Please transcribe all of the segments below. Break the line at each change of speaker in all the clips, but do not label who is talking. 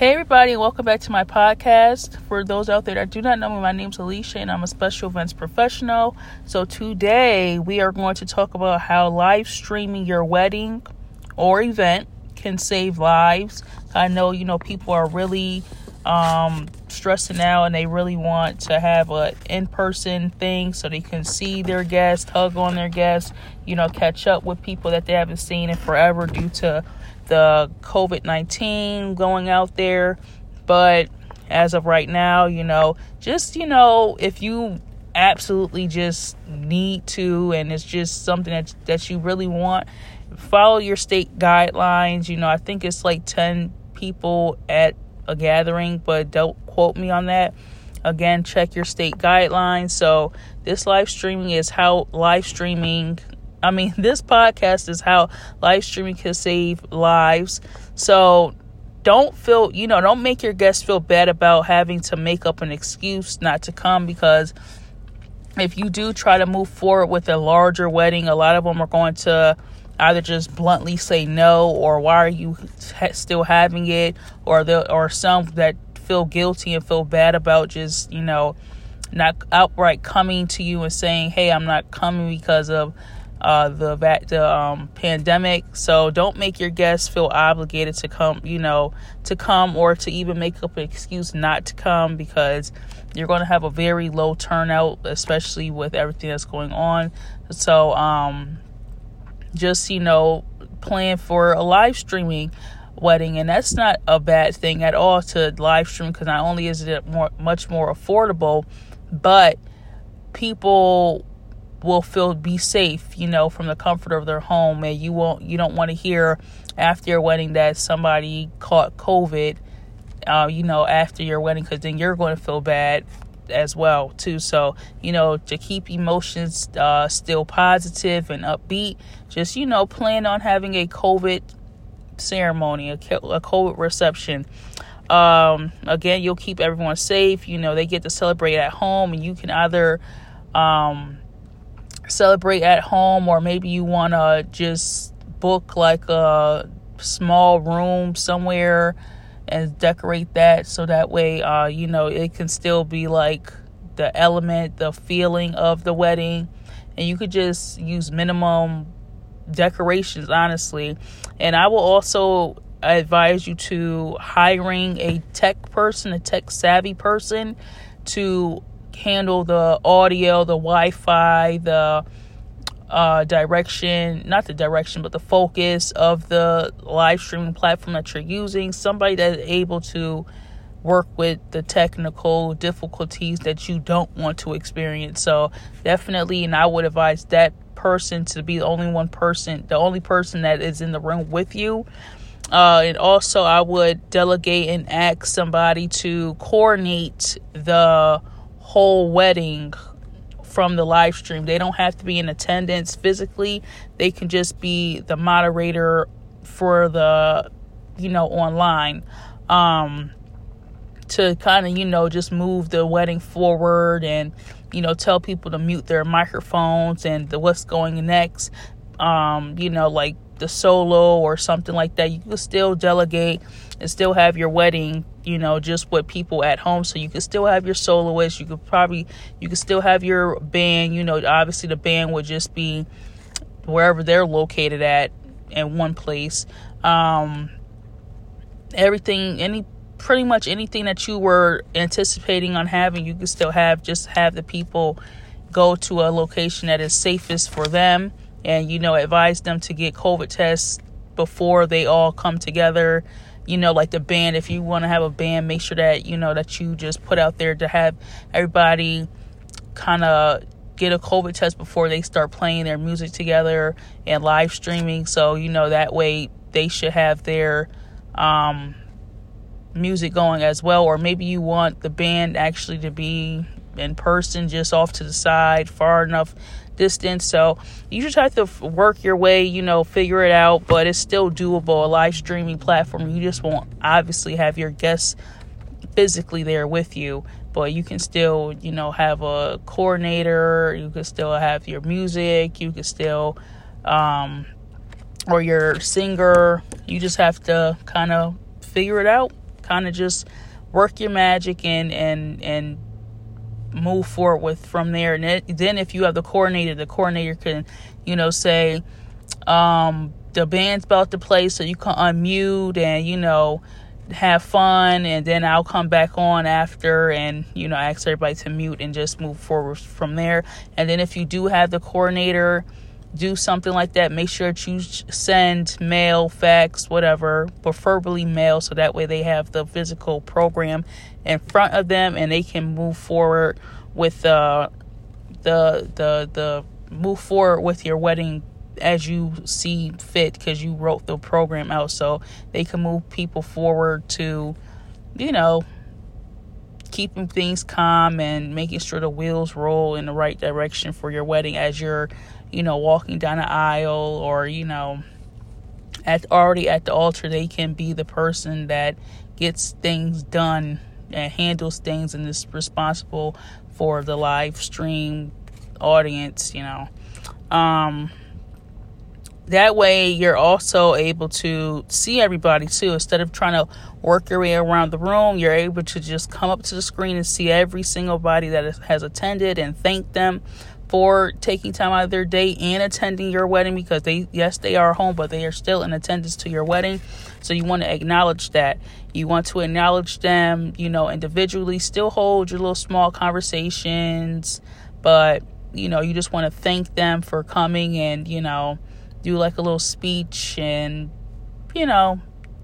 Hey, everybody, and welcome back to my podcast. For those out there that do not know me, my name's Alicia, and I'm a special events professional. So, today we are going to talk about how live streaming your wedding or event can save lives. I know, you know, people are really um, stressing out and they really want to have a in-person thing so they can see their guests, hug on their guests, you know, catch up with people that they haven't seen in forever due to the COVID 19 going out there. But as of right now, you know, just, you know, if you absolutely just need to and it's just something that, that you really want, follow your state guidelines. You know, I think it's like 10 people at a gathering, but don't quote me on that. Again, check your state guidelines. So, this live streaming is how live streaming I mean, this podcast is how live streaming can save lives. So don't feel, you know, don't make your guests feel bad about having to make up an excuse not to come because if you do try to move forward with a larger wedding, a lot of them are going to either just bluntly say no or why are you still having it or the or some that feel guilty and feel bad about just, you know, not outright coming to you and saying, "Hey, I'm not coming because of uh, the the um, pandemic. So don't make your guests feel obligated to come, you know, to come or to even make up an excuse not to come because you're going to have a very low turnout, especially with everything that's going on. So um, just you know, plan for a live streaming wedding and that's not a bad thing at all to live stream because not only is it more much more affordable but people will feel be safe, you know, from the comfort of their home and you won't you don't want to hear after your wedding that somebody caught COVID uh, you know, after your wedding because then you're going to feel bad as well too. So you know, to keep emotions uh, still positive and upbeat, just you know, plan on having a COVID ceremony, a, a COVID reception. Um, again, you'll keep everyone safe. You know, they get to celebrate at home, and you can either um, celebrate at home or maybe you want to just book like a small room somewhere and decorate that so that way uh you know it can still be like the element the feeling of the wedding. And you could just use minimum decorations honestly. And i will also advise you to hiring a tech person a tech savvy person to handle the audio, the Wi Fi, the uh, direction, not the direction, but the focus of the live streaming platform that you're using. Somebody that is able to work with the technical difficulties that you don't want to experience. So, definitely, and I would advise that person to be the only one person, the only person that is in the room with you. Uh, and also, I would delegate and ask somebody to coordinate the whole wedding from the live stream. They don't have to be in attendance physically. They can just be the moderator for the you know online um to kind of you know just move the wedding forward and you know tell people to mute their microphones and the what's going next um you know like the solo or something like that you can still delegate and still have your wedding, you know, just with people at home. So you could still have your soloist. You could probably, you could still have your band. You know, obviously the band would just be wherever they're located at in one place. Um, everything, any, pretty much anything that you were anticipating on having, you could still have. Just have the people go to a location that is safest for them and you know advise them to get covid tests before they all come together you know, like the band, if you want to have a band, make sure that, you know, that you just put out there to have everybody kind of get a COVID test before they start playing their music together and live streaming. So, you know, that way they should have their um, music going as well. Or maybe you want the band actually to be in person, just off to the side, far enough distance. So you just have to work your way, you know, figure it out, but it's still doable. A live streaming platform, you just won't obviously have your guests physically there with you, but you can still, you know, have a coordinator, you can still have your music, you can still, um, or your singer. You just have to kind of figure it out kind of just work your magic and and and move forward with from there. And it, then if you have the coordinator, the coordinator can, you know, say, um, the band's about to play, so you can unmute and you know have fun, and then I'll come back on after and you know ask everybody to mute and just move forward from there. And then if you do have the coordinator do something like that, make sure that you send mail, fax, whatever, preferably mail, so that way they have the physical program in front of them and they can move forward with uh, the the the move forward with your wedding as you see fit because you wrote the program out. So they can move people forward to you know keeping things calm and making sure the wheels roll in the right direction for your wedding as you're you know, walking down the aisle or, you know, at already at the altar, they can be the person that gets things done and handles things and is responsible for the live stream audience, you know. Um, that way you're also able to see everybody too. Instead of trying to work your way around the room you're able to just come up to the screen and see every single body that has attended and thank them for taking time out of their day and attending your wedding because they yes they are home but they are still in attendance to your wedding. So you want to acknowledge that. You want to acknowledge them you know individually. Still hold your little small conversations but you know you just want to thank them for coming and you know do like a little speech and you know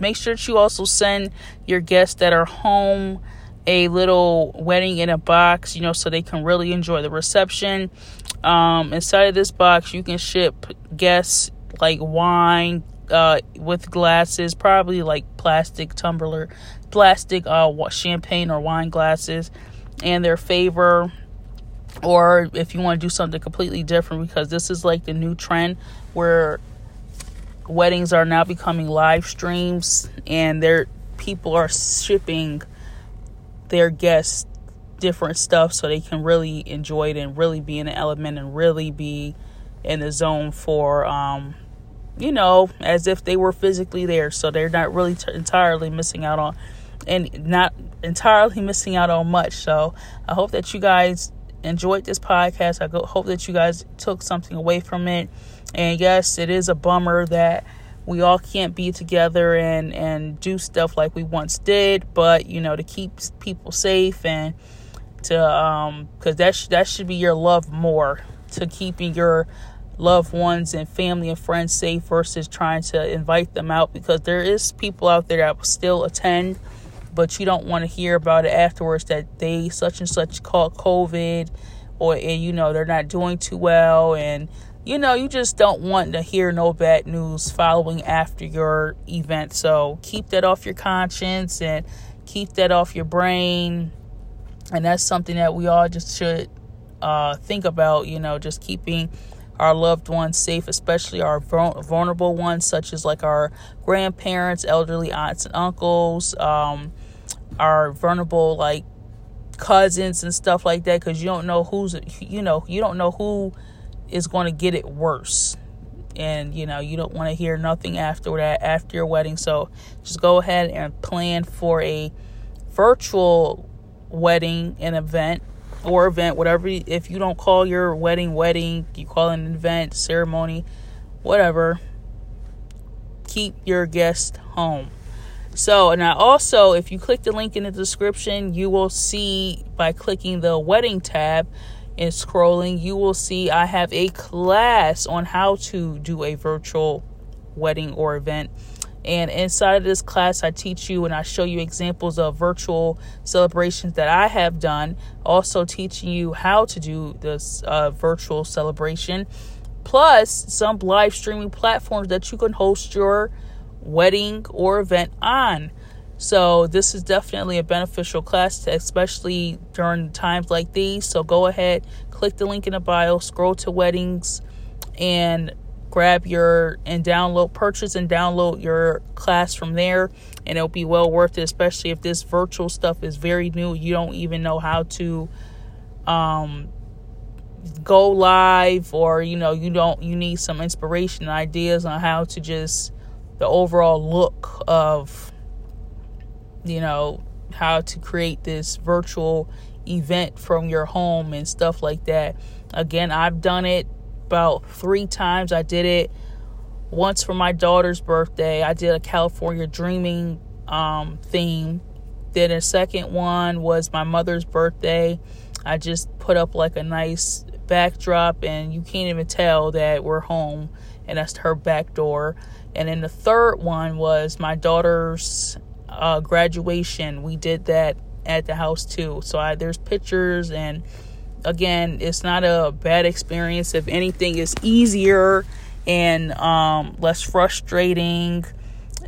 make sure that you also send your guests that are home a little wedding in a box, you know, so they can really enjoy the reception. Um, inside of this box, you can ship guests like wine uh, with glasses, probably like plastic tumbler, plastic uh, champagne or wine glasses, and their favor. Or if you want to do something completely different, because this is like the new trend where weddings are now becoming live streams and their people are shipping their guests different stuff so they can really enjoy it and really be in the element and really be in the zone for um you know as if they were physically there. So they're not really t- entirely missing out on and not entirely missing out on much. So i hope that you guys enjoyed this podcast. I hope that you guys took something away from it. And yes it is a bummer that we all can't be together and and do stuff like we once did but you know to keep people safe and to um because that sh- that should be your love more to keeping your loved ones and family and friends safe versus trying to invite them out because there is people out there that will still attend but you don't want to hear about it afterwards that they such and such caught covid or and you know they're not doing too well and you know, you just don't want to hear no bad news following after your event. So keep that off your conscience and keep that off your brain. And that's something that we all just should uh, think about, you know, just keeping our loved ones safe, especially our vulnerable ones, such as like our grandparents, elderly aunts and uncles, um, our vulnerable like cousins and stuff like that, because you don't know who's, you know, you don't know who is going to get it worse. And you know you don't want to hear nothing after that after your wedding. So just go ahead and plan for a virtual wedding an event or event whatever if you don't call your wedding wedding you call an event ceremony whatever keep your guest home so and I also if you click the link in the description you will see by clicking the wedding tab and scrolling, you will see I have a class on how to do a virtual wedding or event. And inside of this class, I teach you and I show you examples of virtual celebrations that I have done. Also, teaching you how to do this uh, virtual celebration, plus some live streaming platforms that you can host your wedding or event on. So this is definitely a beneficial class, especially during times like these. So go ahead, click the link in the bio, scroll to weddings, and grab your and download, purchase and download your class from there, and it'll be well worth it. Especially if this virtual stuff is very new, you don't even know how to um go live or you know you don't you need some inspiration ideas on how to just the overall look of you know, how to create this virtual event from your home and stuff like that. Again, I've done it about three times. I did it once for my daughter's birthday. I did a California Dreaming um, theme. Then a second one was my mother's birthday. I just put up like a nice backdrop, and you can't even tell that we're home, and that's her back door. And then the third one was my daughter's uh, graduation. We did that at the house too. So I, there's pictures, and again, it's not a bad experience. If anything, it's easier and um, less frustrating.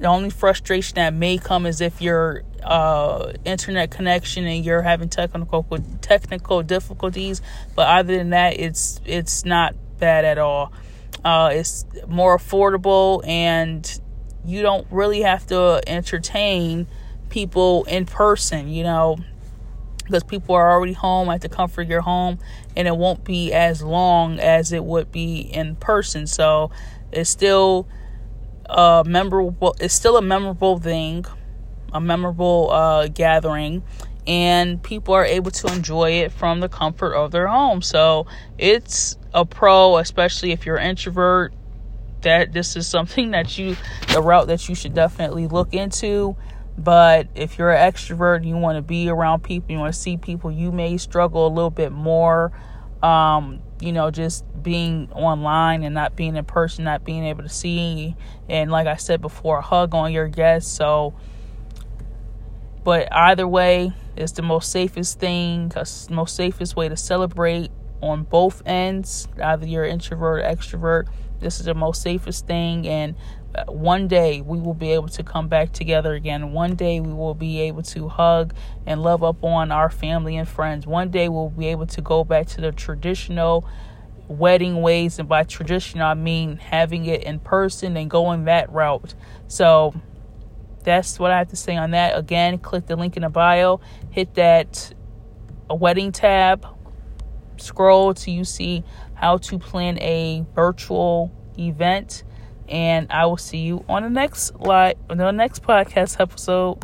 The only frustration that may come is if your uh, internet connection and you're having technical technical difficulties. But other than that, it's it's not bad at all. Uh, it's more affordable, and you don't really have to entertain people in person. You know, because people are already home at the comfort of your home and it won't be as long as it would be in person so it's still a memorable it's still a memorable thing a memorable uh, gathering and people are able to enjoy it from the comfort of their home so it's a pro especially if you're an introvert that this is something that you the route that you should definitely look into but if you're an extrovert and you want to be around people, you want to see people, you may struggle a little bit more. Um, you know, just being online and not being in person, not being able to see, and like I said before, a hug on your guests. So, but either way, it's the most safest thing, most safest way to celebrate on both ends. Either you're introvert or extrovert, this is the most safest thing, and uh, one day we will be able to come back together again. One day we will be able to hug and love up on our family and friends. One day we'll be able to go back to the traditional wedding ways. And by traditional, I mean having it in person and going that route. So that's what I have to say on that. Again, click the link in the bio, hit that a wedding tab, scroll till you see how to plan a virtual event and I will see you on the next live, on the next podcast episode.